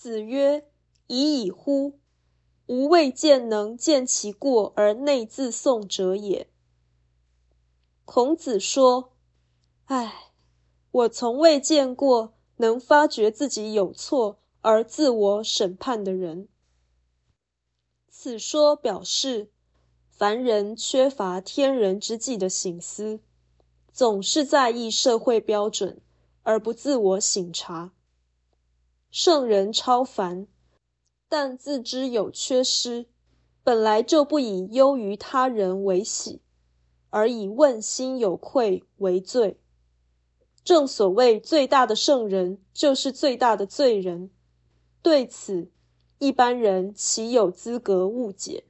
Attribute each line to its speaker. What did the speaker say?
Speaker 1: 子曰：“已矣乎！吾未见能见其过而内自颂者也。”孔子说：“唉，我从未见过能发觉自己有错而自我审判的人。”此说表示，凡人缺乏天人之际的醒思，总是在意社会标准，而不自我省察。圣人超凡，但自知有缺失，本来就不以优于他人为喜，而以问心有愧为罪。正所谓，最大的圣人就是最大的罪人。对此，一般人岂有资格误解？